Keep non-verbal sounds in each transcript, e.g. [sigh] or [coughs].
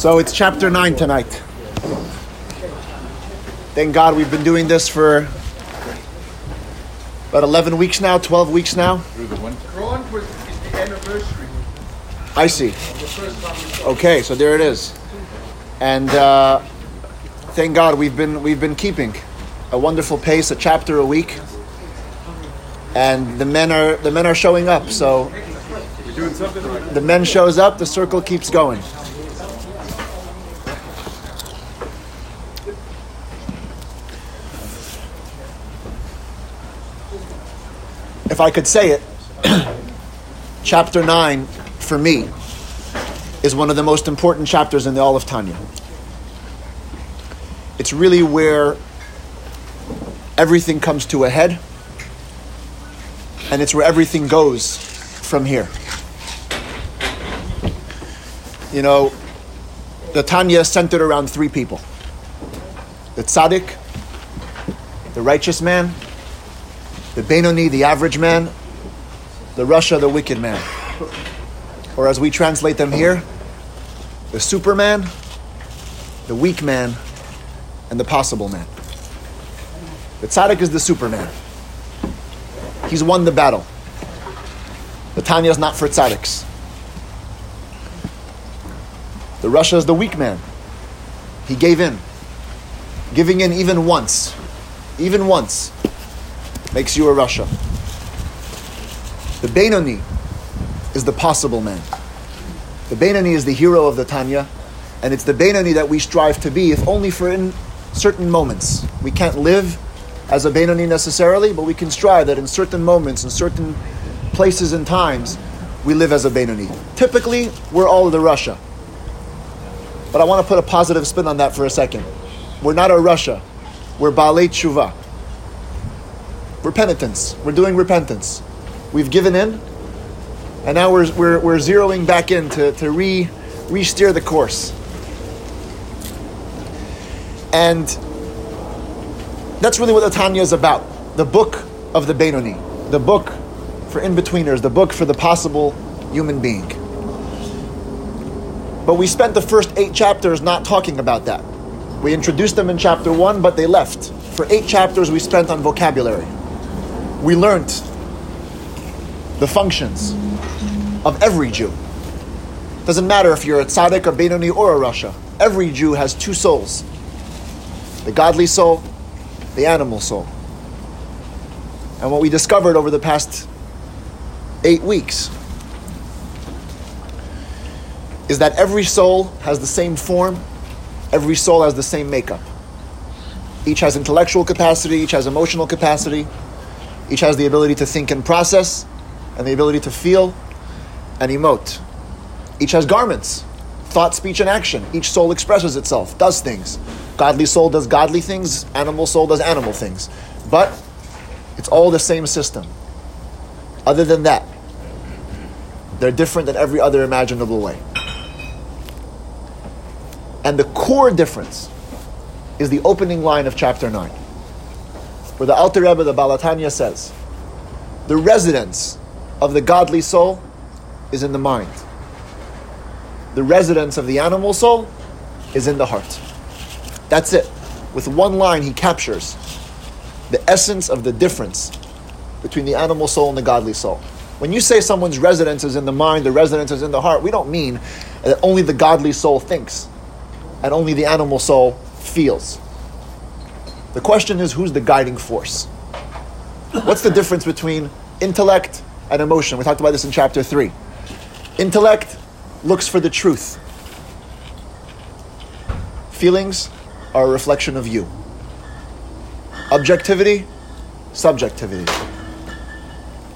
So it's chapter 9 tonight. Thank God we've been doing this for about 11 weeks now, 12 weeks now. Ron was is the anniversary I see. of the first time we saw. Okay, so there it is. And uh, thank God we've been we've been keeping a wonderful pace, a chapter a week. And the men are the men are showing up. So the men shows up, the circle keeps going. If I could say it, [clears throat] chapter 9 for me is one of the most important chapters in the all of Tanya. It's really where everything comes to a head, and it's where everything goes from here. You know, the Tanya is centered around three people the tzaddik, the righteous man, the Benoni, the average man, the Rasha, the wicked man. Or as we translate them here, the superman, the weak man, and the possible man. The tzaddik is the superman. He's won the battle. The Tanya is not for tzaddiks. The Rasha is the weak man. He gave in. Giving in even once, even once, makes you a Rasha. The Benoni is the possible man. The Benoni is the hero of the Tanya, and it's the Benoni that we strive to be, if only for in certain moments. We can't live as a Benoni necessarily, but we can strive that in certain moments, in certain places and times, we live as a Benoni. Typically, we're all the Rasha. But I want to put a positive spin on that for a second. We're not a Rasha. We're Baalei Tshuva. Repentance. We're doing repentance. We've given in, and now we're, we're, we're zeroing back in to, to re, re-steer the course. And that's really what the Tanya is about. The book of the Benoni. The book for in-betweeners. The book for the possible human being. But we spent the first eight chapters not talking about that. We introduced them in chapter one, but they left. For eight chapters, we spent on vocabulary. We learned the functions of every Jew. Doesn't matter if you're a tzaddik, a Benoni, or a Rasha. Every Jew has two souls the godly soul, the animal soul. And what we discovered over the past eight weeks is that every soul has the same form, every soul has the same makeup. Each has intellectual capacity, each has emotional capacity, each has the ability to think and process, and the ability to feel and emote. Each has garments, thought, speech, and action. Each soul expresses itself, does things. Godly soul does godly things, animal soul does animal things. But it's all the same system. Other than that, they're different in every other imaginable way. And the core difference is the opening line of chapter 9, where the Alter Rebbe, the Baal HaTanya says, the residence of the godly soul is in the mind. The residence of the animal soul is in the heart. That's it. With one line, he captures the essence of the difference between the animal soul and the godly soul. When you say someone's residence is in the mind, the residence is in the heart, we don't mean that only the godly soul thinks and only the animal soul feels. The question is who's the guiding force? What's the difference between intellect and emotion? We talked about this in chapter 3. Intellect looks for the truth. Feelings are a reflection of you. Objectivity, subjectivity.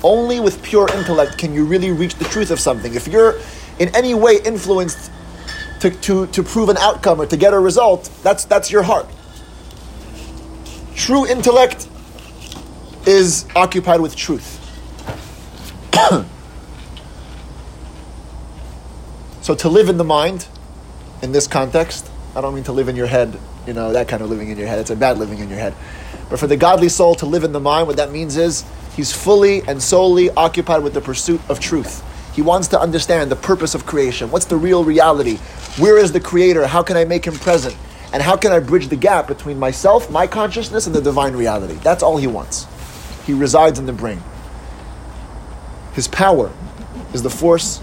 Only with pure intellect can you really reach the truth of something. If you're in any way influenced to, to, to prove an outcome or to get a result, that's, that's your heart. True intellect is occupied with truth. [coughs] so to live in the mind, in this context, I don't mean to live in your head, you know, that kind of living in your head. It's a bad living in your head. But for the godly soul to live in the mind, what that means is he's fully and solely occupied with the pursuit of truth. He wants to understand the purpose of creation. What's the real reality? Where is the creator? How can I make him present? And how can I bridge the gap between myself, my consciousness, and the divine reality? That's all he wants. He resides in the brain. His power is the force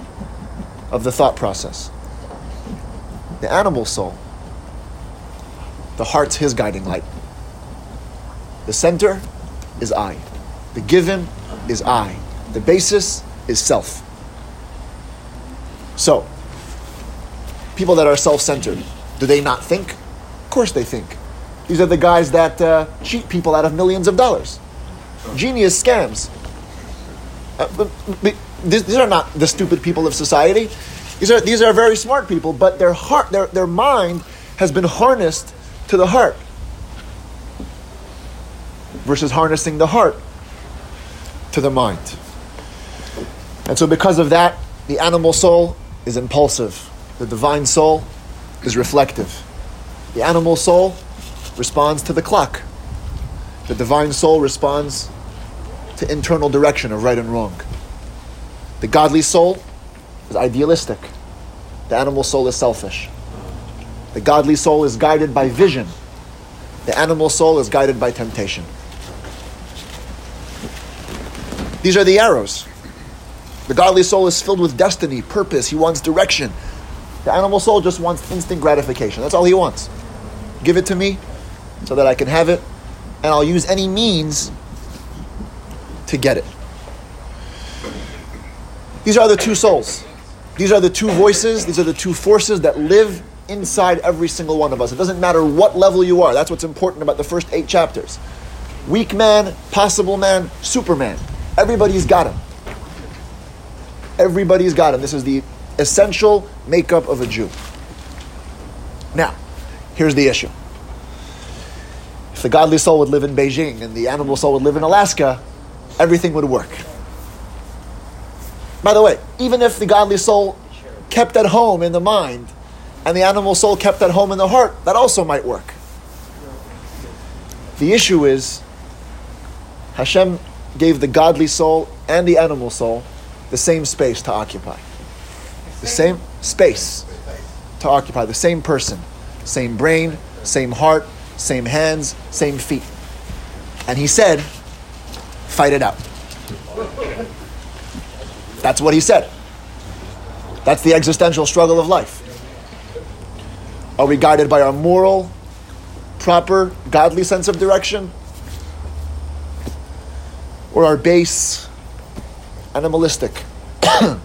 of the thought process. The animal soul, the heart's his guiding light. The center is I. The given is I. The basis is self. So, people that are self centered, do they not think? Course they think. These are the guys that uh, cheat people out of millions of dollars. Genius scams. Uh, but- but these, these are not the stupid people of society. These are, these are very smart people, but their heart, their, their mind has been harnessed to the heart versus harnessing the heart to the mind. And so, because of that, the animal soul is impulsive, the divine soul is reflective. The animal soul responds to the clock, the divine soul responds to internal direction of right and wrong. The godly soul is idealistic, the animal soul is selfish. The godly soul is guided by vision, the animal soul is guided by temptation. These are the arrows. The godly soul is filled with destiny, purpose, he wants direction. The animal soul just wants instant gratification. That's all he wants. Give it to me so that I can have it, and I'll use any means to get it. These are the two souls. These are the two voices, these are the two forces that live inside every single one of us. It doesn't matter what level you are. That's what's important about the first eight chapters. Weak man, possible man, superman. Everybody's got him. Everybody's got him. This is the essential makeup of a Jew. Now, here's the issue. If the godly soul would live in Beijing and the animal soul would live in Alaska, everything would work. By the way, even if the godly soul kept at home in the mind and the animal soul kept at home in the heart, that also might work. The issue is Hashem gave the godly soul and the animal soul the same space to occupy. The same space to occupy, the same person, same brain, same heart, same hands, same feet. And he said, fight it out. That's what he said. That's the existential struggle of life. Are we guided by our moral, proper, godly sense of direction? Or our base, animalistic [clears throat]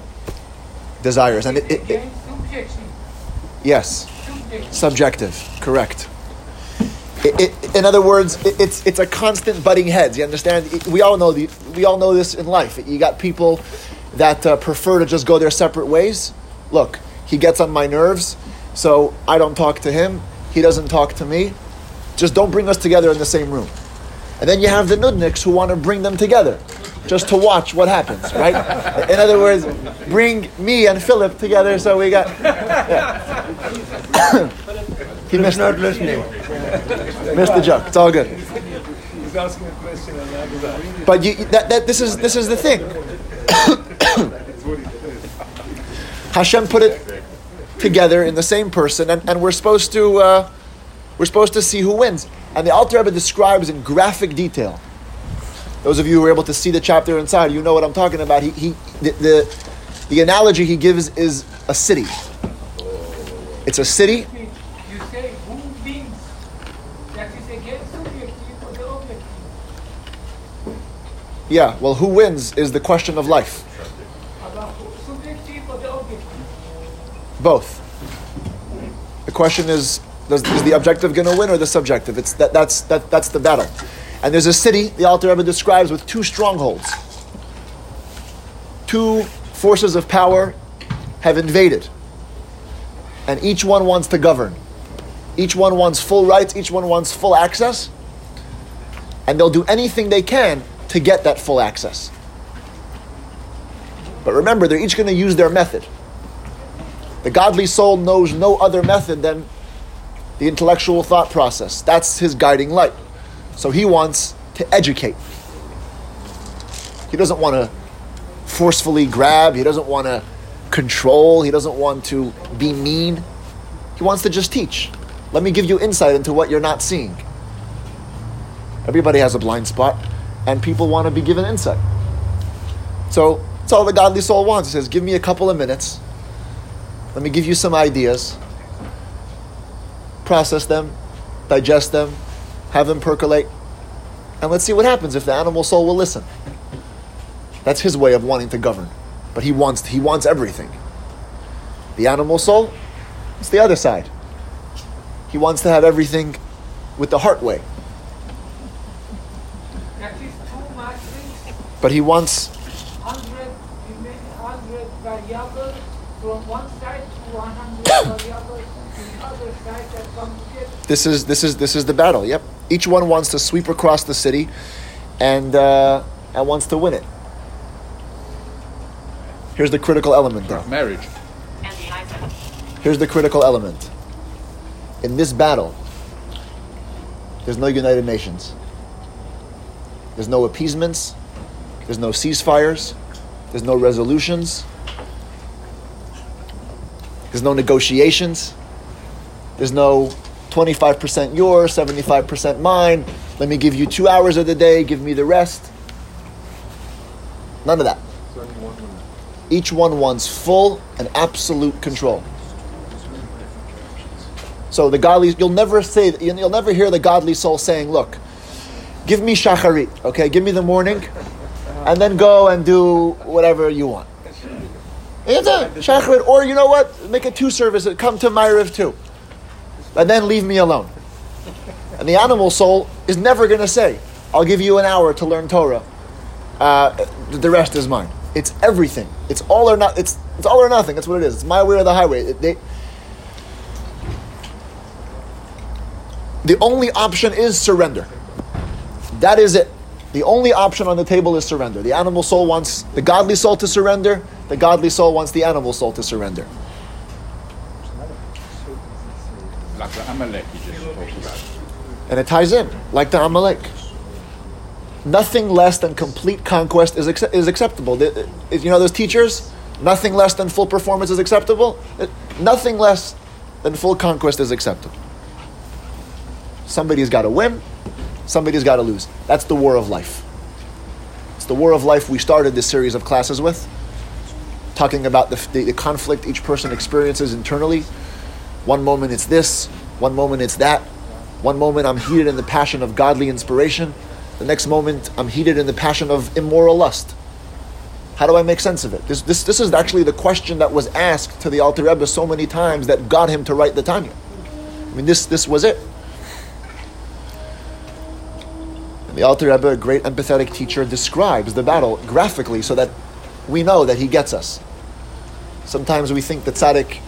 desires? And it, it, it- yes, subjective, correct. It, it, in other words, it, it's it's a constant butting heads. You understand? We all know the we all know this in life. You got people that uh, prefer to just go their separate ways. Look, he gets on my nerves, so I don't talk to him. He doesn't talk to me. Just don't bring us together in the same room. And then you have the nudniks who want to bring them together, just to watch what happens, right? [laughs] In other words, bring me and Philip together so we got. [laughs] yeah. [coughs] he missed not listening. Missed the joke. It's all good. He's asking a question. But you, that, that, this is this is the thing. [coughs] Hashem put it together in the same person, and, and we're supposed to uh, we're supposed to see who wins. And the Alter Rebbe describes in graphic detail. Those of you who are able to see the chapter inside, you know what I'm talking about. He, he the, the the analogy he gives is a city. It's a city You say who wins? That is against subjective or the objective. Yeah, well, who wins is the question of life. Subjective or the objective. Both. The question is, does, is the objective going to win or the subjective? It's that, that's, that, that's the battle. And there's a city, the Alter Rebbe describes, with two strongholds. Two forces of power have invaded. And each one wants to govern. Each one wants full rights, each one wants full access. And they'll do anything they can to get that full access. But remember, they're each going to use their method. The godly soul knows no other method than the intellectual thought process. That's his guiding light. So he wants to educate. He doesn't want to forcefully grab. He doesn't want to control. He doesn't want to be mean. He wants to just teach. Let me give you insight into what you're not seeing. Everybody has a blind spot, and people want to be given insight. So that's all the godly soul wants. He says, Give me a couple of minutes. Let me give you some ideas. Process them, digest them, have them percolate, and let's see what happens if the animal soul will listen. That's his way of wanting to govern. But he wants he wants everything. The animal soul, it's the other side. He wants to have everything with the heart way. That is too much But he wants 100, remain 100 variables from one side to 100 [coughs] variables to the other side that come together. this is this is this is the battle. Yep. Each one wants to sweep across the city, and uh, and wants to win it. Here's the critical element, though. Marriage. Here's the critical element. In this battle, there's no United Nations. There's no appeasements. There's no ceasefires. There's no resolutions. There's no negotiations. There's no 25% yours, 75% mine. Let me give you two hours of the day, give me the rest. None of that. Each one wants full and absolute control. So the godly, you'll never say, you'll never hear the godly soul saying, "Look, give me shacharit, okay? Give me the morning, and then go and do whatever you want." It's a shacharit, or you know what? Make a two services. Come to my Maariv too, and then leave me alone. And the animal soul is never going to say, "I'll give you an hour to learn Torah. Uh, the rest is mine." It's everything. It's all or not. It's it's all or nothing. That's what it is. It's my way or the highway. It- they, the only option is surrender. That is it. The only option on the table is surrender. The animal soul wants the godly soul to surrender. The godly soul wants the animal soul to surrender. Like the Amalek you just talked about. And it ties in, like the Amalek. Nothing less than complete conquest is, acce- is acceptable. The- you know those teachers, nothing less than full performance is acceptable. Nothing less than full conquest is acceptable. Somebody's got to win, somebody's got to lose. That's the war of life. It's the war of life we started this series of classes with, talking about the, the, the conflict each person experiences internally. One moment it's this, one moment it's that. One moment I'm heated in the passion of godly inspiration. The next moment I'm heated in the passion of immoral lust. How do I make sense of it? This, this, this is actually the question that was asked to the Alter Rebbe so many times that got him to write the Tanya. I mean, this, this was it. And the Alter Rebbe, a great empathetic teacher, describes the battle graphically so that we know that he gets us. Sometimes we think that Tzaddik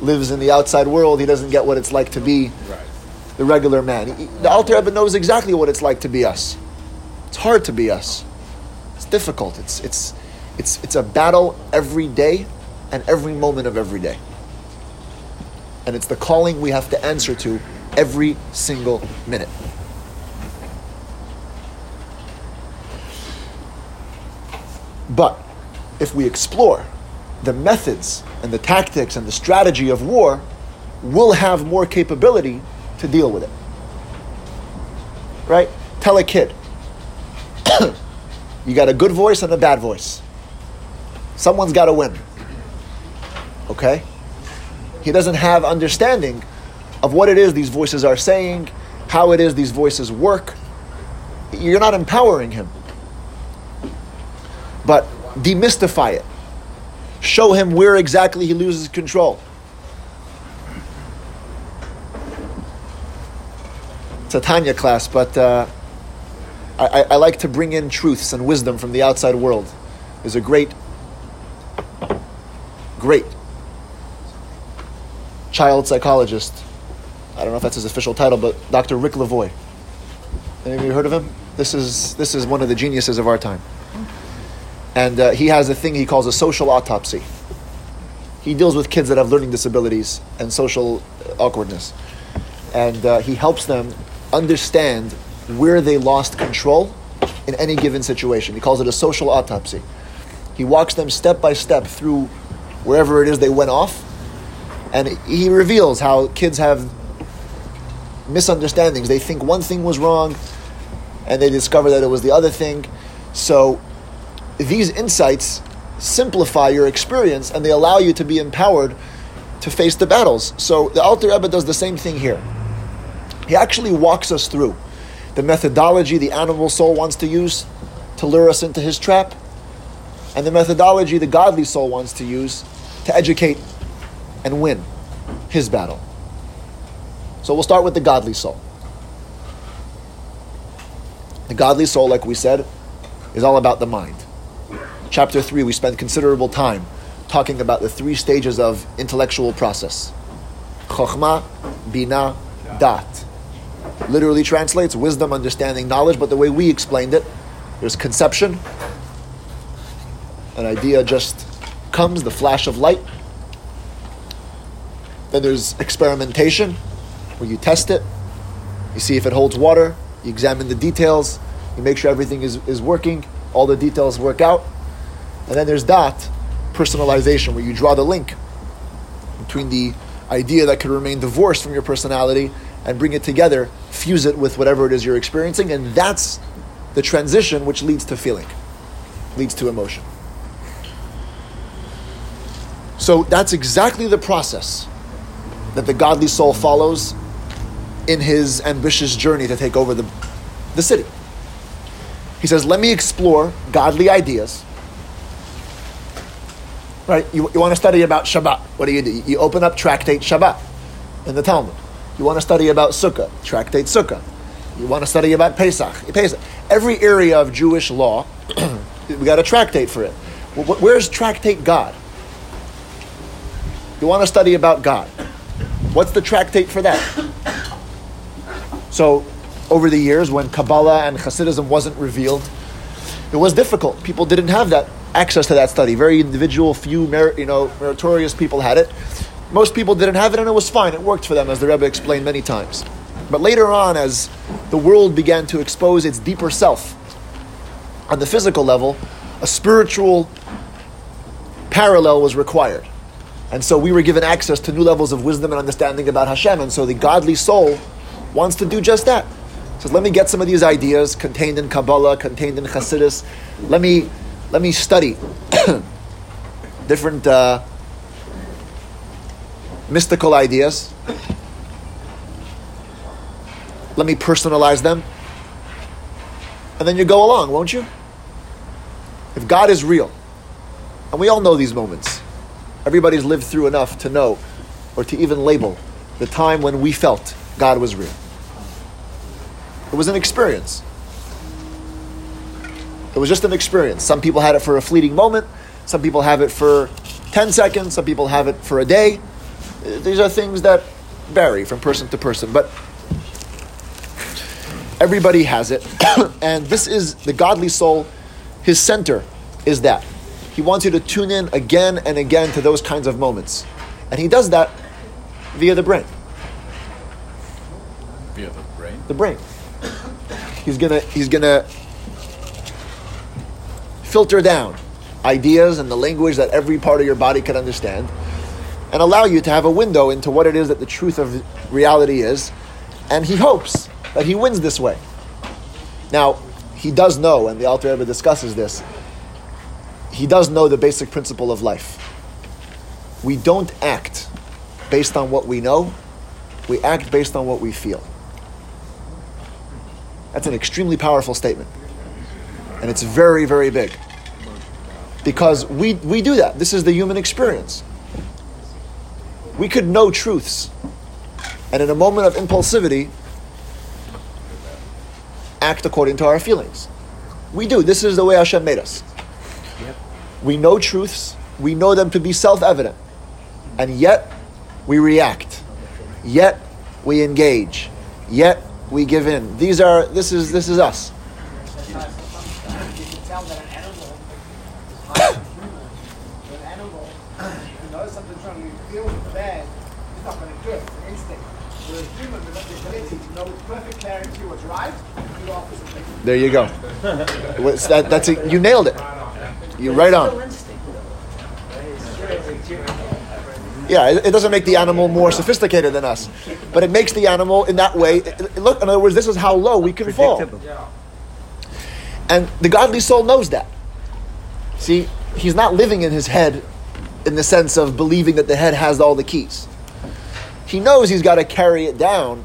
lives in the outside world, he doesn't get what it's like to be Right. the regular man. He- The Alter Rebbe knows exactly what it's like to be us. It's hard to be us. It's difficult. It's, it's, it's, it's a battle every day and every moment of every day. And it's the calling we have to answer to every single minute. But if we explore the methods and the tactics and the strategy of war, we'll have more capability to deal with it. Right? Tell a kid, [coughs] you got a good voice and a bad voice. Someone's got to win. Okay? He doesn't have understanding of what it is these voices are saying, how it is these voices work. You're not empowering him. But demystify it. Show him where exactly he loses control. It's a Tanya class, but uh, I, I, like to bring in truths and wisdom from the outside world. There's a great, great child psychologist. I don't know if that's his official title, but Dr. Rick Lavoie. Any of you heard of him? This is this is one of the geniuses of our time, and uh, he has a thing he calls a social autopsy. He deals with kids that have learning disabilities and social awkwardness, and uh, he helps them understand where they lost control in any given situation. He calls it a social autopsy. He walks them step by step through wherever it is they went off, and he reveals how kids have misunderstandings. They think one thing was wrong, and they discover that it was the other thing. So these insights simplify your experience, and they allow you to be empowered to face the battles. So the Alter Rebbe does the same thing here. He actually walks us through the methodology the animal soul wants to use to lure us into his trap, and the methodology the godly soul wants to use to educate and win his battle. So we'll start with the godly soul. The godly soul, like we said, is all about the mind. Chapter 3, we spend considerable time talking about the three stages of intellectual process Chokhmah, Bina, Dat. Literally translates wisdom, understanding, knowledge, but the way we explained it, there's conception, an idea just comes, the flash of light. Then there's experimentation, where you test it, you see if it holds water, you examine the details, you make sure everything is, is working, all the details work out. And then there's that personalization, where you draw the link between the idea that could remain divorced from your personality and bring it together, fuse it with whatever it is you're experiencing, and that's the transition which leads to feeling, leads to emotion. So that's exactly the process that the godly soul follows in his ambitious journey to take over the, the city. He says, Let me explore godly ideas. Right? You, you want to study about Shabbat. What do you do? You open up Tractate Shabbat in the Talmud. You want to study about Sukkah, Tractate Sukkah. You want to study about Pesach, Pesach. Every area of Jewish law, [clears throat] we got a tractate for it. Where's Tractate God? You want to study about God. What's the tractate for that? So, over the years, when Kabbalah and Hasidism wasn't revealed, it was difficult. People didn't have that access to that study. Very individual, few you know, meritorious people had it. Most people didn't have it, and it was fine. It worked for them, as the Rebbe explained many times. But later on, as the world began to expose its deeper self on the physical level, a spiritual parallel was required. And so we were given access to new levels of wisdom and understanding about Hashem. And so the godly soul wants to do just that. Says, let me get some of these ideas contained in Kabbalah, contained in Hasidus. Let me let me study [coughs] different uh, mystical ideas. Let me personalize them. And then you go along, won't you? If God is real, and we all know these moments, everybody's lived through enough to know or to even label the time when we felt God was real. It was an experience. It was just an experience. Some people had it for a fleeting moment, some people have it for 10 seconds, some people have it for a day. These are things that vary from person to person, but everybody has it. [coughs] and this is the godly soul, his center is that. He wants you to tune in again and again to those kinds of moments. And he does that via the brain. Via the brain? The brain. He's gonna he's gonna filter down ideas and the language that every part of your body can understand and allow you to have a window into what it is that the truth of reality is. And he hopes that he wins this way. Now, he does know, and the Alter Rebbe discusses this, he does know the basic principle of life. We don't act based on what we know, we act based on what we feel. That's an extremely powerful statement. And it's very, very big. Because we, we do that. This is the human experience. We could know truths. And in a moment of impulsivity, act according to our feelings. We do. This is the way Hashem made us. We know truths, we know them to be self evident, and yet we react, yet we engage, yet we give in. These are this is this is us. You can tell that an animal is higher than human. An animal, if you know something's wrong, you feel bad, it's not going to do it. It's an instinct. Whereas human, we have the ability to know with perfect clarity what's right and do the opposite thing. There you go. That, that's it. You nailed it. You're right on. Yeah, it, it doesn't make the animal more sophisticated than us, but it makes the animal in that way. it- it- look, in other words, this is how low we can fall. And the godly soul knows that. See, he's not living in his head in the sense of believing that the head has all the keys. He knows he's got to carry it down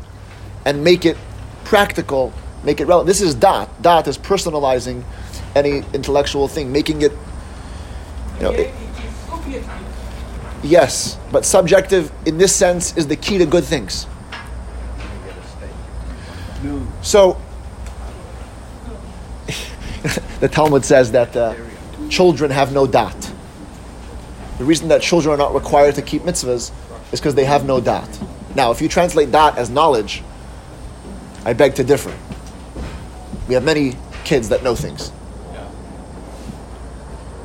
and make it practical, make it relevant. This is dot. Dot is personalizing any intellectual thing, making it. You know, it- yes, but subjective in this sense is the key to good things. So, [laughs] the Talmud says that uh, children have no dot. The reason that children are not required to keep mitzvahs is because they have no dot. Now, if you translate dot as knowledge, I beg to differ. We have many kids that know things.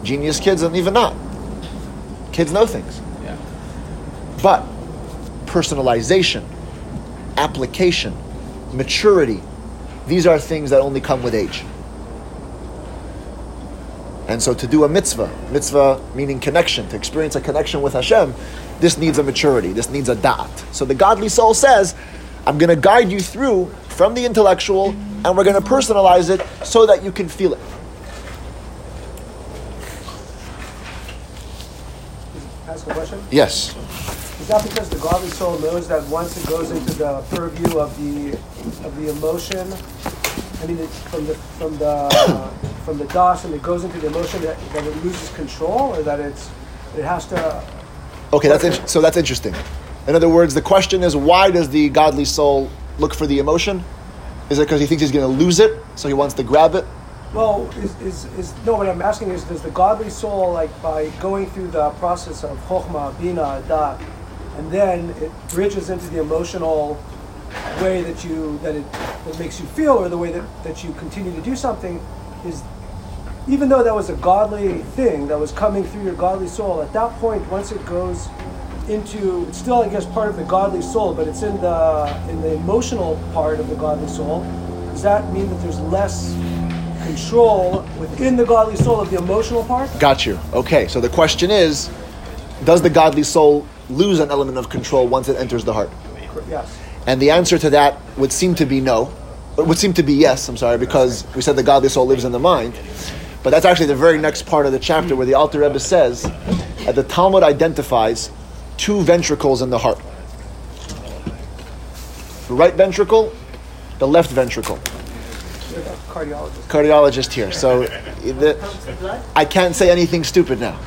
Genius kids and even not. Kids know things. Yeah. But personalization, application, maturity, these are things that only come with age. And so to do a mitzvah, mitzvah meaning connection, to experience a connection with Hashem, this needs a maturity, this needs a da'at. So the godly soul says, I'm going to guide you through from the intellectual and we're going to personalize it so that you can feel it. Ask a question. Yes. Is that because the godly soul knows that once it goes into the purview of the of the emotion, I mean, it's from the from the uh, [coughs] from the das, and it goes into the emotion that, that it loses control, or that it's it has to. Okay, that's in- so that's interesting. In other words, the question is why does the godly soul look for the emotion? Is it because he thinks he's going to lose it, so he wants to grab it? Well, is, is, is no. What I'm asking is, does the godly soul, like by going through the process of chokhmah, bina, da, and then it bridges into the emotional way that you that it that makes you feel, or the way that, that you continue to do something, is even though that was a godly thing that was coming through your godly soul, at that point, once it goes into it's still I guess part of the godly soul, but it's in the in the emotional part of the godly soul. Does that mean that there's less control within the godly soul of the emotional part? Got you. Okay, so the question is does the godly soul lose an element of control once it enters the heart? Yes. And the answer to that would seem to be no. It would seem to be yes, I'm sorry, because we said the godly soul lives in the mind. But that's actually the very next part of the chapter where the Alter Rebbe says that the Talmud identifies two ventricles in the heart the right ventricle, the left ventricle. Cardiologist. Cardiologist here. So the, I can't say anything stupid now.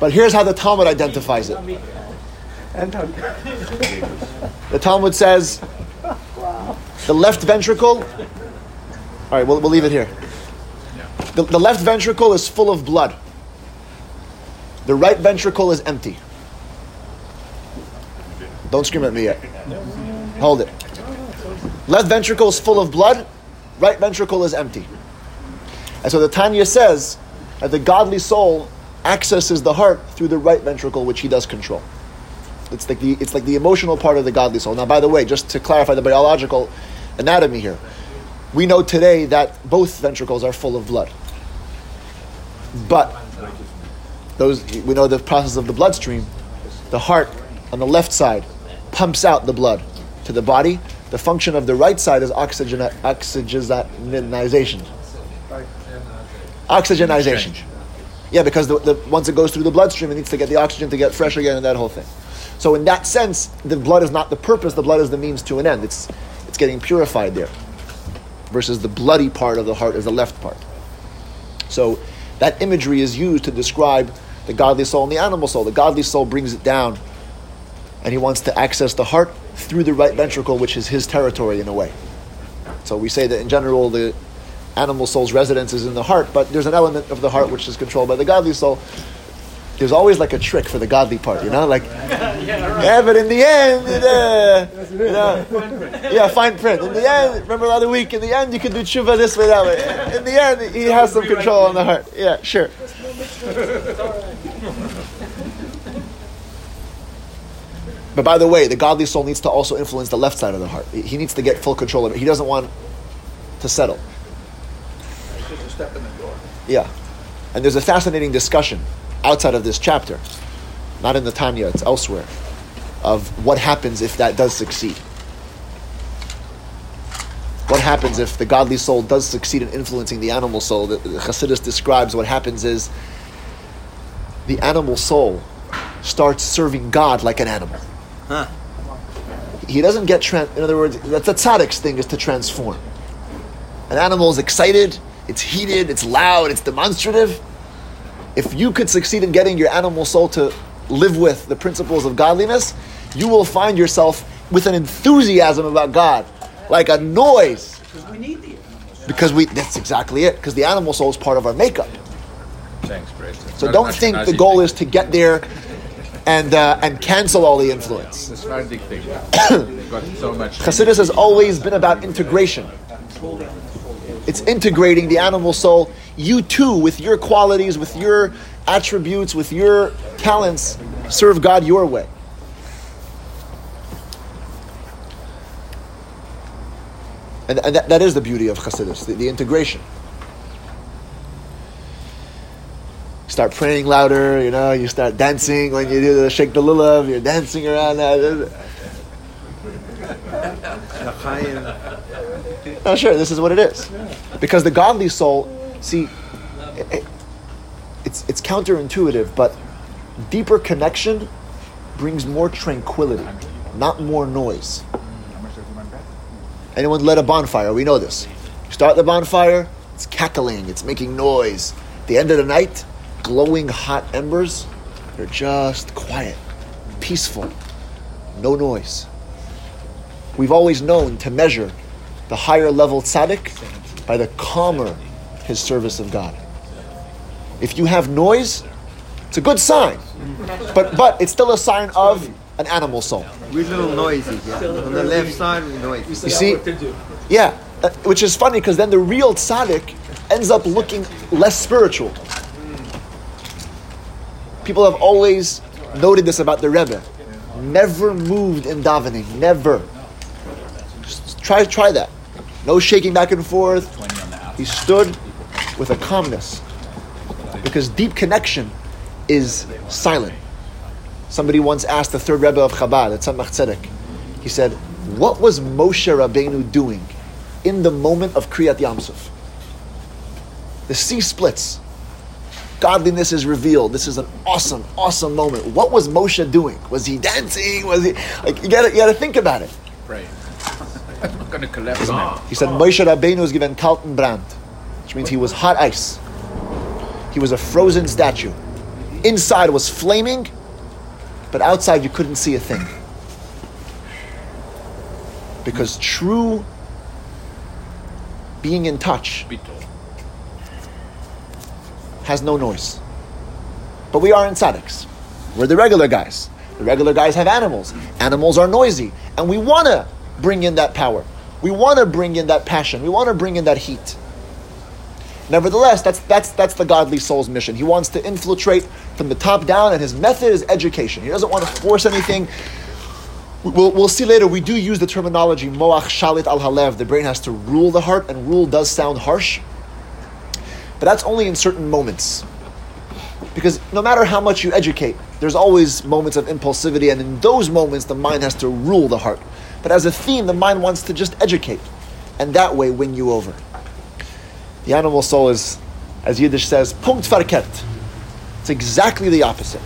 But here's how the Talmud identifies it. The Talmud says the left ventricle. All right, we'll, we'll leave it here. The, the left ventricle is full of blood. The right ventricle is empty. Don't scream at me yet. Hold it. Left ventricle is full of blood. Right ventricle is empty. And so the Tanya says that the godly soul accesses the heart through the right ventricle, which he does control. It's like the it's like the emotional part of the godly soul. Now, by the way, just to clarify the biological anatomy here, we know today that both ventricles are full of blood. But those we know the process of the bloodstream. The heart on the left side pumps out the blood to the body. The function of the right side is oxygen oxygenization. Oxygenization. Yeah, because the, the, once it goes through the bloodstream, it needs to get the oxygen to get fresh again and that whole thing. So in that sense, the blood is not the purpose, the blood is the means to an end. It's, it's getting purified there. Versus the bloody part of the heart is the left part. So that imagery is used to describe the godly soul and the animal soul. The godly soul brings it down and he wants to access the heart through the right ventricle, which is his territory in a way. So we say that in general, the animal soul's residence is in the heart, but there's an element of the heart which is controlled by the godly soul. There's always like a trick for the godly part, you know, like [laughs] yeah, right. but in the end, [laughs] uh, you know, [laughs] yeah, fine print. In the end, remember the other week. In the end, you can do tshuva this way, that way. In the end, he has some control on the heart. Yeah, sure. But by the way, the godly soul needs to also influence the left side of the heart. He- needs to get full control of it. He doesn't want to settle. Yeah. And there's a fascinating discussion outside of this chapter, not in the Tanya, it's elsewhere, of what happens if that does succeed. What happens if the godly soul does succeed in influencing the animal soul? The, the Chassidus describes what happens is the animal soul starts serving God like an animal. Huh. He doesn't get, tran- in other words, that's a tzaddik's thing is to transform. An animal is excited, it's heated, it's loud, it's demonstrative. If you could succeed in getting your animal soul to live with the principles of godliness, you will find yourself with an enthusiasm about God, like a noise. Because we need the animals. Because we, that's exactly it, because the animal soul is part of our makeup. Thanks, Chris. So don't think the goal is to get there and, uh, and cancel all the influence. It's Sephardic thing. [coughs] Got so much. Hasidus has always been about integration. It's integrating the animal soul. You too, with your qualities, with your attributes, with your talents, serve God your way. And, and that, that is the beauty of Hasidus, the, the integration. Start praying louder, you know, you start dancing when you do the Shake the Lulav, you're dancing around. [laughs] Oh, sure, this is what it is. Because the godly soul, see, it- it- it's, it's counterintuitive, but deeper connection brings more tranquility, not more noise. Anyone lit a bonfire? We know this. Start the bonfire, it's cackling, it's making noise. At the end of the night, glowing hot embers, they're just quiet, peaceful, no noise. We've always known to measure the higher level tzaddik by the calmer his service of God. If you have noise, it's a good sign, but but it's still a sign of an animal soul. We're a little noisy. Yeah. On the left side, we're noisy. You see, yeah, uh, which is funny because then the real tzaddik ends up looking less spiritual. People have always noted this about the Rebbe. Never moved in davening. Never. Just try try that. No shaking back and forth. 20 on the outside. He stood with a calmness because deep connection is silent. Somebody once asked the third Rebbe of Chabad, at Tzemach Tzedek, he said, What was Moshe Rabbeinu doing in the moment of Kriyat Yam Suf? The sea splits. Godliness is revealed. This is an awesome, awesome moment. What was Moshe doing? Was he dancing? Was he like you gotta you gotta think about it. Pray. I'm not going to collapse. He said Moshe Rabbeinu was given kalten brand, which means he was hot ice. He was a frozen statue. Inside was flaming, but outside you couldn't see a thing. Because true being in touch. Has no noise. But we are in tzaddiks. We're the regular guys. The regular guys have animals. Animals are noisy. And we want to bring in that power. We want to bring in that passion. We want to bring in that heat. Nevertheless, that's, that's, that's the godly soul's mission. He wants to infiltrate from the top down, and his method is education. He doesn't want to force anything. We'll, we'll see later, we do use the terminology moach shalit al halev. The brain has to rule the heart, and rule does sound harsh. But that's only in certain moments. Because no matter how much you educate, there's always moments of impulsivity, and in those moments, the mind has to rule the heart. But as a theme, the mind wants to just educate, and that way win you over. The animal soul is, as Yiddish says, punkt verkehrt. It's exactly the opposite.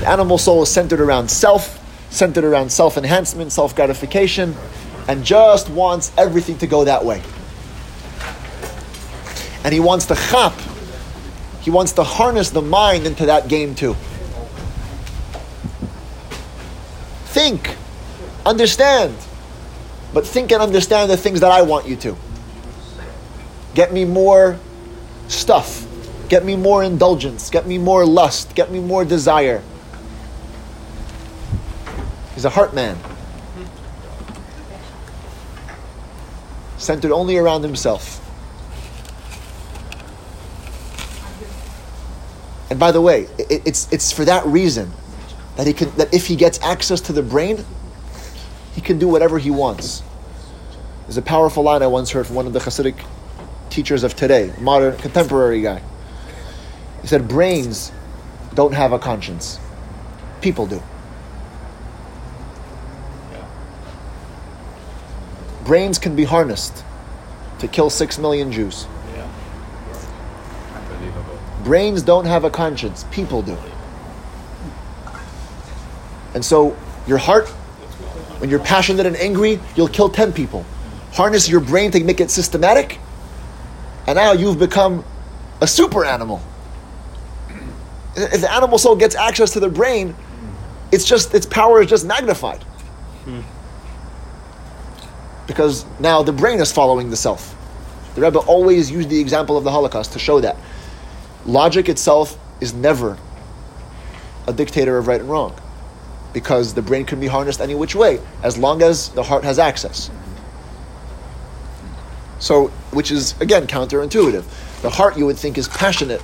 The animal soul is centered around self, centered around self enhancement, self gratification, and just wants everything to go that way. And he wants to chap, he wants to harness the mind into that game too. Think, understand, but think and understand the things that I want you to. Get me more stuff. Get me more indulgence. Get me more lust. Get me more desire. He's a heart man. Centered only around himself. And by the way, it, it's, it's for that reason that, he can, that if he gets access to the brain, he can do whatever he wants. There's a powerful line I once heard from one of the Hasidic teachers of today, modern contemporary guy. He said, brains don't have a conscience. People do. Brains can be harnessed to kill six million Jews. Brains don't have a conscience. People do. And so, your heart, when you're passionate and angry, you'll kill 10 people. Harness your brain to make it systematic, and now you've become a super animal. If the animal soul gets access to the brain, it's just its power is just magnified. Because now the brain is following the self. The Rebbe always used the example of the Holocaust to show that logic itself is never a dictator of right and wrong because the brain can be harnessed any which way as long as the heart has access. So which is again counterintuitive. The heart you would think is passionate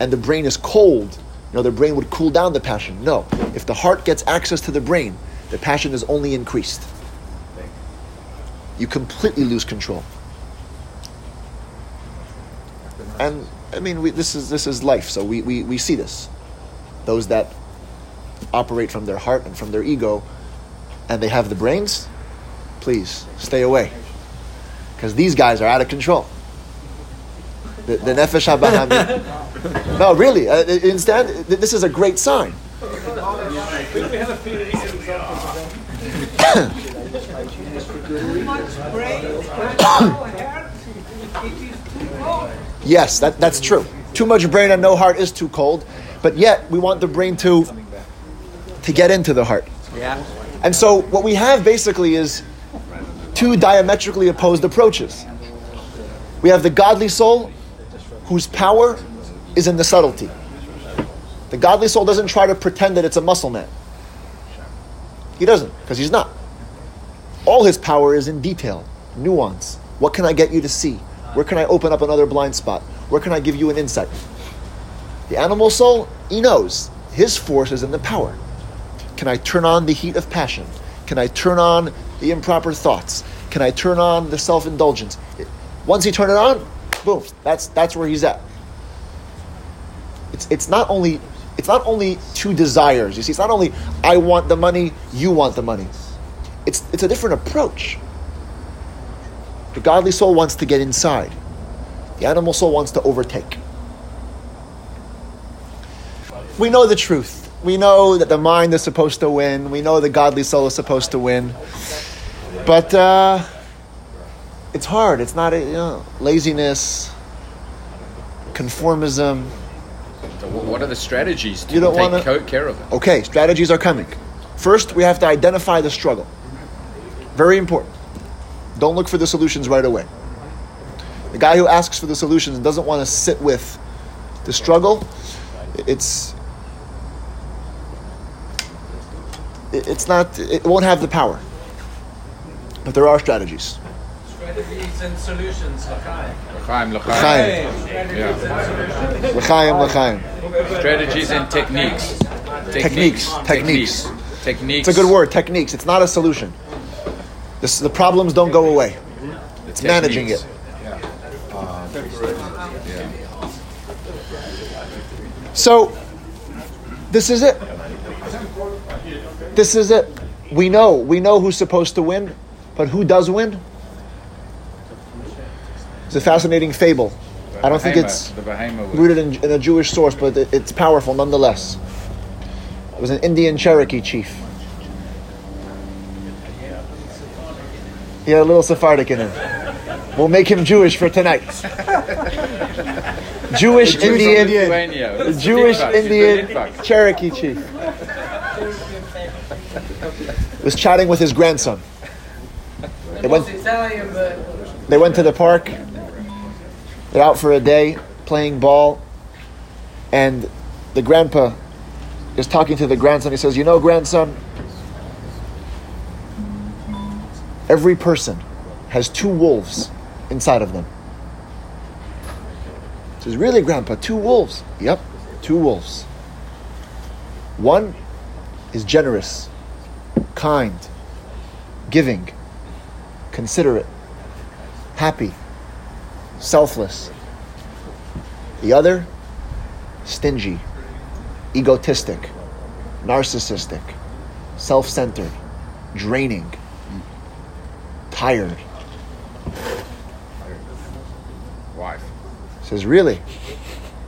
and the brain is cold. You know the brain would cool down the passion. No. If the heart gets access to the brain the passion is only increased. You completely lose control. And I mean, we, this is this is life, so we, we, we see this. Those that operate from their heart and from their ego, and they have the brains, please stay away, because these guys are out of control. The, the nefesh habahami. No, really. Uh, instead, this is a great sign. [coughs] [coughs] We have a few recent examples of that. Too much brain and no heart, it is too cold. Yes, that, that's true. Too much brain and no heart is too cold, but yet we want the brain to to get into the heart. Yeah. And so what we have basically is two diametrically opposed approaches. We have the godly soul whose power is in the subtlety. The godly soul doesn't try to pretend that it's a muscle man. He doesn't, because he's not. All his power is in detail, nuance. What can I get you to see? Where can I open up another blind spot? Where can I give you an insight? The animal soul, he knows his force is in the power. Can I turn on the heat of passion? Can I turn on the improper thoughts? Can I turn on the self indulgence? Once he turn it on, boom, that's that's where he's at. It's it's not only it's not only two desires. You see, it's not only I want the money, you want the money. It's it's a different approach. The godly soul wants to get inside. The animal soul wants to overtake. We know the truth. We know that the mind is supposed to win. We know the godly soul is supposed to win. But uh, it's hard. It's not, a, you know, laziness, conformism. So what are the strategies to You don't take wanna- care of it? Okay, strategies are coming. First, we have to identify the struggle. Very important. Don't look for the solutions right away. The guy who asks for the solutions and doesn't want to sit with the struggle, it's it's not it won't have the power. But there are strategies. Strategies and solutions, L'chaim. L'chaim, l'chaim. L'chaim. Strategies and. L'chaim, l'chaim. Strategies and techniques. Techniques, techniques. Techniques. It's a good word, techniques. It's not a solution. This, the problems don't go away. It's managing it. So, this is it. This is it. We know. We know who's supposed to win, but who does win? It's a fascinating fable. I don't think it's rooted in, in a Jewish source, but it, it's powerful nonetheless. It was an Indian Cherokee chief. He had a little Sephardic in him. We'll make him Jewish for tonight. [laughs] Jewish Indian, the Jewish Indian Cherokee chief was chatting with his grandson. They went, they went to the park. They're out for a day playing ball, and the grandpa is talking to the grandson. He says, "You know, grandson, every person has two wolves inside of them." He says, "Really, grandpa? Two wolves?" Yep, two wolves. One is generous, kind, giving, considerate, happy, selfless. The other, stingy, egotistic, narcissistic, self centered, draining, tired. Wife. Says, Really?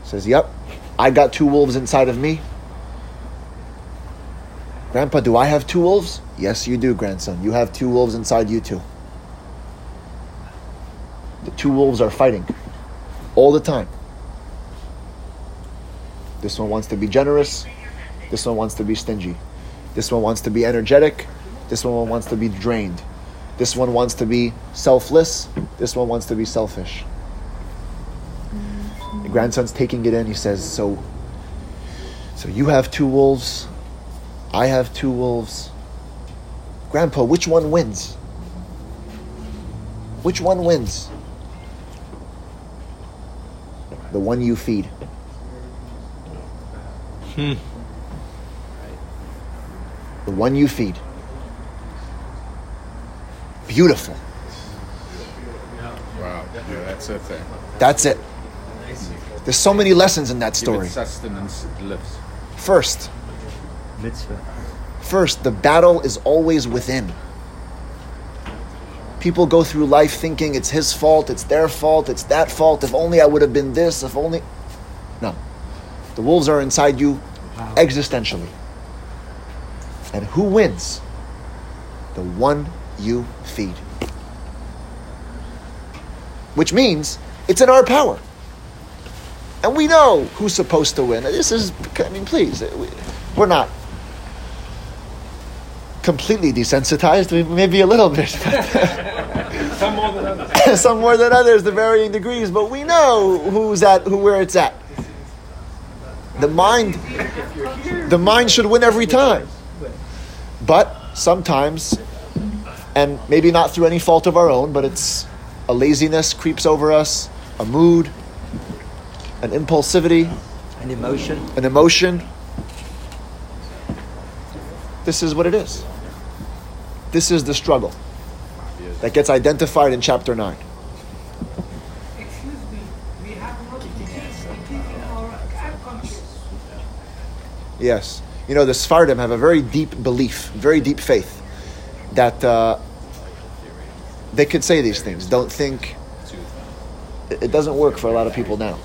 Says, Yep, I got two wolves inside of me. Grandpa, do I have two wolves? Yes, you do, grandson. You have two wolves inside you too. The two wolves are fighting all the time. This one wants to be generous. This one wants to be stingy. This one wants to be energetic. This one wants to be drained. This one wants to be selfless. This one wants to be selfish. The grandson's taking it in. He says, "So, so you have two wolves. I have two wolves. Grandpa, which one wins? Which one wins? The one you feed. Hmm. The one you feed. Beautiful. Wow. Yeah, that's it there. That's it. There's so many lessons in that story. sustenance lives. First, First, the battle is always within. People go through life thinking it's his fault, it's their fault, it's that fault. If only I would have been this, if only. No. The wolves are inside you existentially. And who wins? The one you feed. Which means it's in our power. And we know who's supposed to win. This is, I mean, please, uh, we- we're not completely desensitized, maybe a little bit. [laughs] Some more than others. [laughs] Some more than others, to varying degrees, but we know who's at who where it's at. The mind the mind should win every time. But sometimes and maybe not through any fault of our own, but it's a laziness creeps over us, a mood, an impulsivity, An emotion. an emotion. This is what it is. This is the struggle that gets identified in chapter 9. Excuse me, we have not it is, it is in our unconscious. Yes. You know, the Sephardim have a very deep belief, very deep faith that uh, they could say these things. Don't think. It doesn't work for a lot of people now.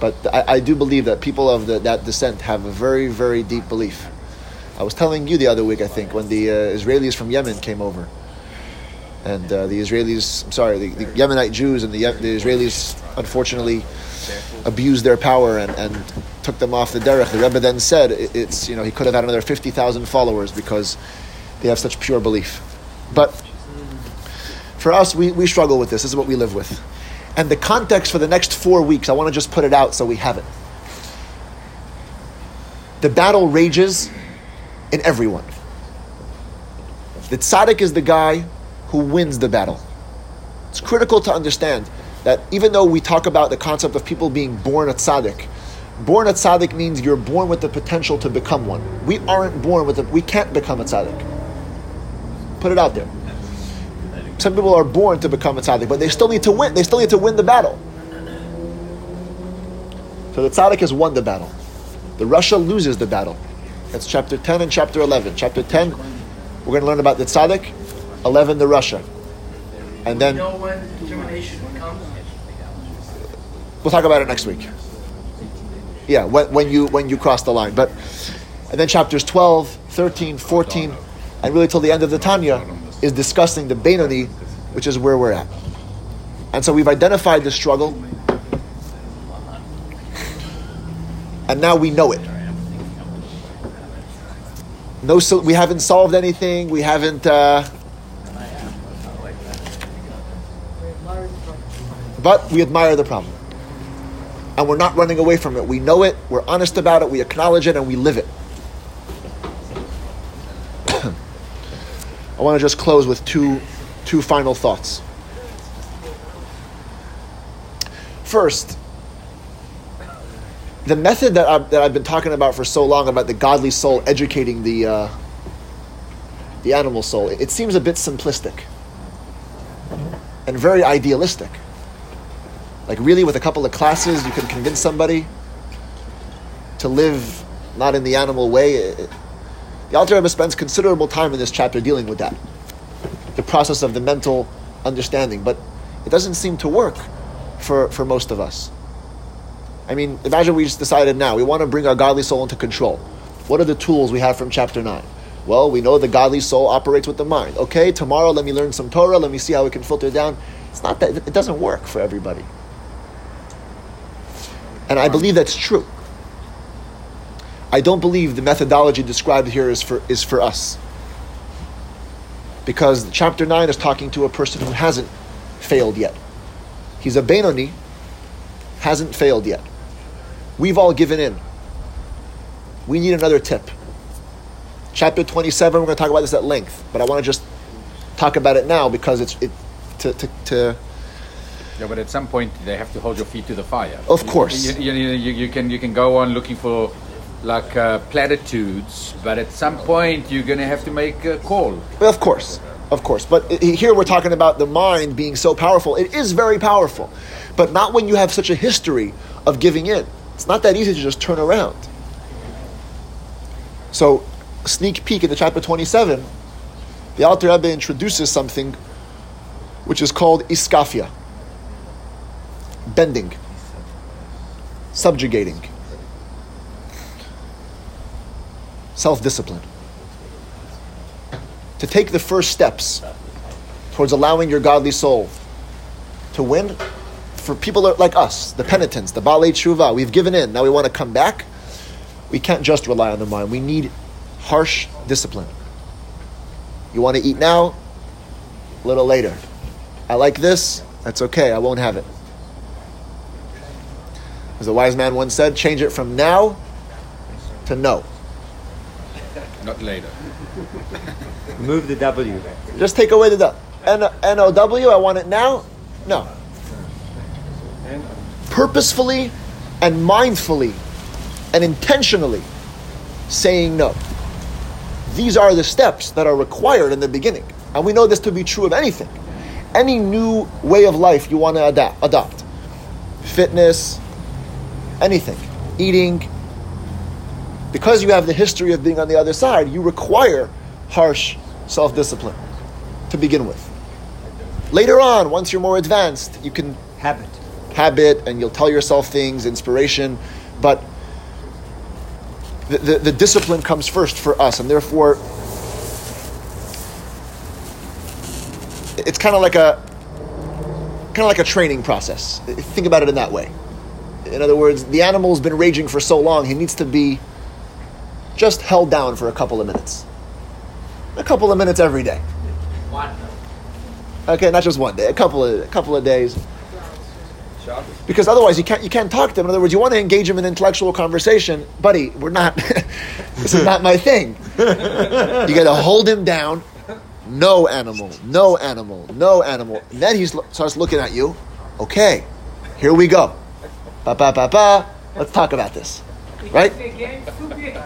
But I, I do believe that people of the, that descent have a very, very deep belief. I was telling you the other week, I think, when the uh, Israelis from Yemen came over. And uh, the Israelis, I'm sorry, the, the Yemenite Jews and the, the Israelis unfortunately abused their power and, and took them off the derech. The Rebbe then said it- it's, you know, he could have had another 50,000 followers because they have such pure belief. But for us, we, we struggle with this. This is what we live with. And the context for the next four weeks, I want to just put it out so we have it. The battle rages in everyone. The tzaddik is the guy who wins the battle. It's critical to understand that even though we talk about the concept of people being born a tzaddik, born a tzaddik means you're born with the potential to become one. We aren't born with the, we can't become a tzaddik. Put it out there. Some people are born to become a tzaddik, but they still need to win. They still need to win the battle. So the tzaddik has won the battle. The Rasha loses the battle. That's chapter 10 and chapter 11. Chapter 10, we're going to learn about the tzaddik. 11, the Rasha. And then know when determination comes? we'll talk about it next week. Yeah, when, when you when you cross the line. But and then chapters 12, 13, 14, and really till the end of the Tanya is discussing the Benoni, which is where we're at. And so we've identified the struggle, and now we know it. No, so we haven't solved anything. We haven't. Uh, but we admire the problem and we're not running away from it. We know it, we're honest about it, we acknowledge it, and we live it. I want to just close with two, two final thoughts. First, the method that I've, that I've been talking about for so long about the godly soul educating the, uh, the animal soul, it, it seems a bit simplistic and very idealistic. Like really, with a couple of classes, you can convince somebody. to live not in the animal way. It- the Alter Rebbe spends considerable time in this chapter dealing with that, the process of the mental understanding, but it doesn't seem to work for, for most of us. I mean, imagine we just decided now we want to bring our godly soul into control. What are the tools we have from chapter 9? Well, we know the godly soul operates with the mind. Okay, tomorrow let me learn some Torah, let me see how we can filter down. It's not that, it doesn't work for everybody. And I believe that's true. I don't believe the methodology described here is for, is for us. Because chapter 9 is talking to a person who hasn't failed yet. He's a Benoni, hasn't failed yet. We've all given in. We need another tip. Chapter 27, we're going to talk about this at length, but I want to just talk about it now because it's it, to, to, to Yeah, but at some point they have to hold your feet to the fire. Of course. You, you, you, you, you can you can go on looking for like uh, platitudes, but at some point you're gonna have to make a call. Of course, of course. But here we're talking about the mind being so powerful. It is very powerful, but not when you have such a history of giving in. It's not that easy to just turn around. So, sneak peek into chapter 27, the Alter Rebbe introduces something which is called iskafia, bending, subjugating, self discipline to take the first steps towards allowing your godly soul to win for people like us, the penitents, the Balei Tshuva, we've given in, now we want to come back. We can't just rely on the mind. We need harsh discipline. You want to eat now? A little later. I like this? That's okay, I won't have it. As a wise man once said, change it from now to no. Not later. [laughs] Remove the W. Just take away the du- N- N-O-W, I want it now? No. Purposefully and mindfully and intentionally saying no. These are the steps that are required in the beginning. And we know this to be true of anything. Any new way of life you want to adapt, adopt. Fitness, anything. Eating. Because you have the history of being on the other side, you require harsh self discipline to begin with. Later on, once you're more advanced, you can Habit. habit and you'll tell yourself things, inspiration, but the, the, the discipline comes first for us, and therefore it's kind of like a kind of like a training process. Think about it in that way. In other words, the animal's been raging for so long, he needs to be just held down for a couple of minutes. A couple of minutes every day. Okay, not just one day, a couple of a couple of days. Because otherwise, you can't you can't talk to him. In other words, you want to engage him in intellectual conversation, buddy. We're not. [laughs] this is not my thing. You got to hold him down. No animal, no animal, no animal. And then he starts looking at you. Okay, here we go. Ba ba ba ba. Let's talk about this, right? The game too big.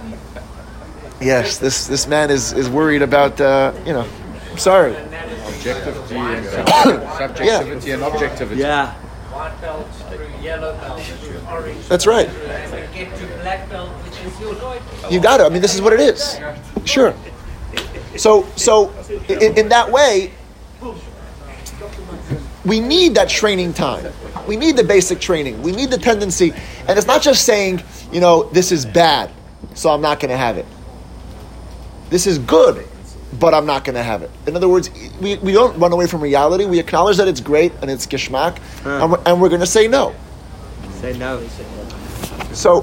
Yes, this this man is is worried about uh, you know. I'm sorry. Objectivity and subject- [coughs] subjectivity and objectivity. Yeah. White belt through yellow belt through orange. That's right. Get to black belt, which is good. You got it. I mean, this is what it is. Sure. So, so in, in that way, we need that training time. We need the basic training. We need the tendency, and it's not just saying, you know, this is bad, so I'm not going to have it. This is good, but I'm not going to have it. In other words, we, we don't run away from reality. We acknowledge that it's great and it's gishmak, and we're, and we're going to say no. Say no. So, [coughs]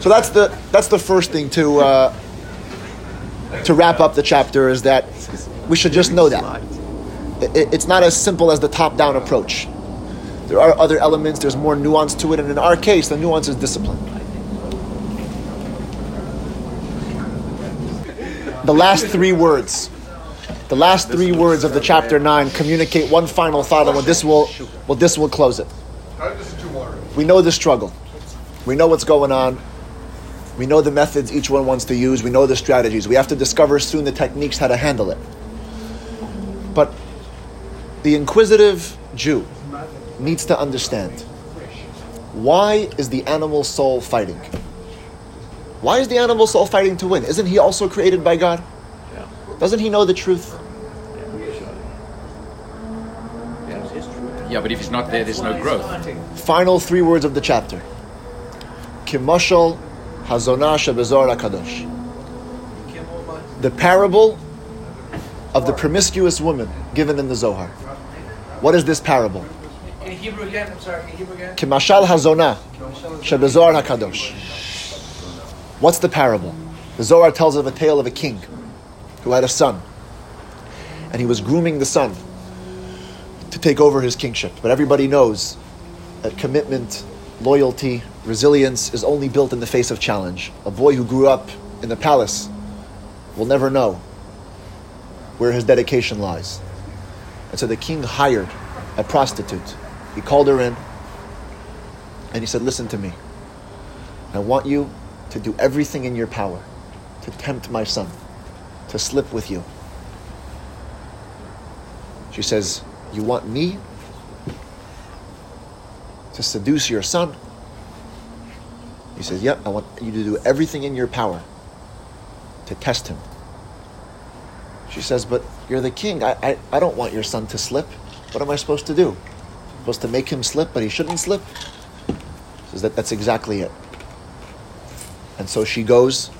so that's the that's the first thing to uh, to wrap up the chapter is that we should just know that it, it's not as simple as the top down approach. There are other elements. There's more nuance to it, and in our case, the nuance is discipline. The last three words, the last three words of the chapter nine communicate one final thought, and this will, well, this will close it. We know the struggle. We know what's going on. We know the methods each one wants to use. We know the strategies. We have to discover soon the techniques how to handle it. But the inquisitive Jew needs to understand Why is the animal soul fighting? Why is the animal soul fighting to win? Isn't he also created by God? Yeah. Doesn't he know the truth? Yeah, it's his truth. Yeah, but if he's not there, there's no growth. Final three words of the chapter. Kimoshel Hazonah Shebazohar HaKadosh. The parable of the promiscuous woman given in the Zohar. What is this parable? In Hebrew again, I'm sorry, in Hebrew again. Kimashal Hazonah Shebazohar HaKadosh. What's the parable? The Zohar tells of a tale of a king who had a son. And he was grooming the son to take over his kingship. But everybody knows that commitment, loyalty, resilience is only built in the face of challenge. A boy who grew up in the palace will never know where his dedication lies. And so the king hired a prostitute. He called her in and he said, Listen to me. I want you to do everything in your power to tempt my son, to slip with you. She says, You want me to seduce your son? He says, Yep, I want you to do everything in your power to test him. She says, But you're the king. I, I, I don't want your son to slip. What am I supposed to do? Supposed to make him slip, but he shouldn't slip? Says that that's exactly it. And so she goes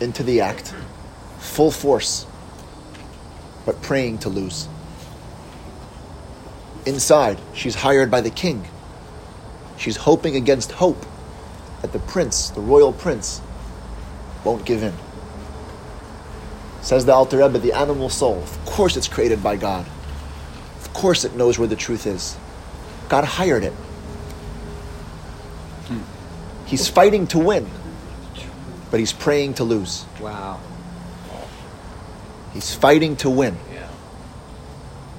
into the act, full force, but praying to lose. Inside, she's hired by the king. She's hoping against hope that the prince, the royal prince, won't give in. Says the Alter Rebbe, the animal soul, of course it's created by God. Of course it knows where the truth is. God hired it. He's fighting to win, but he's praying to lose. Wow. He's fighting to win, Yeah.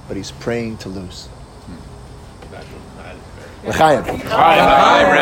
but he's praying to lose. That's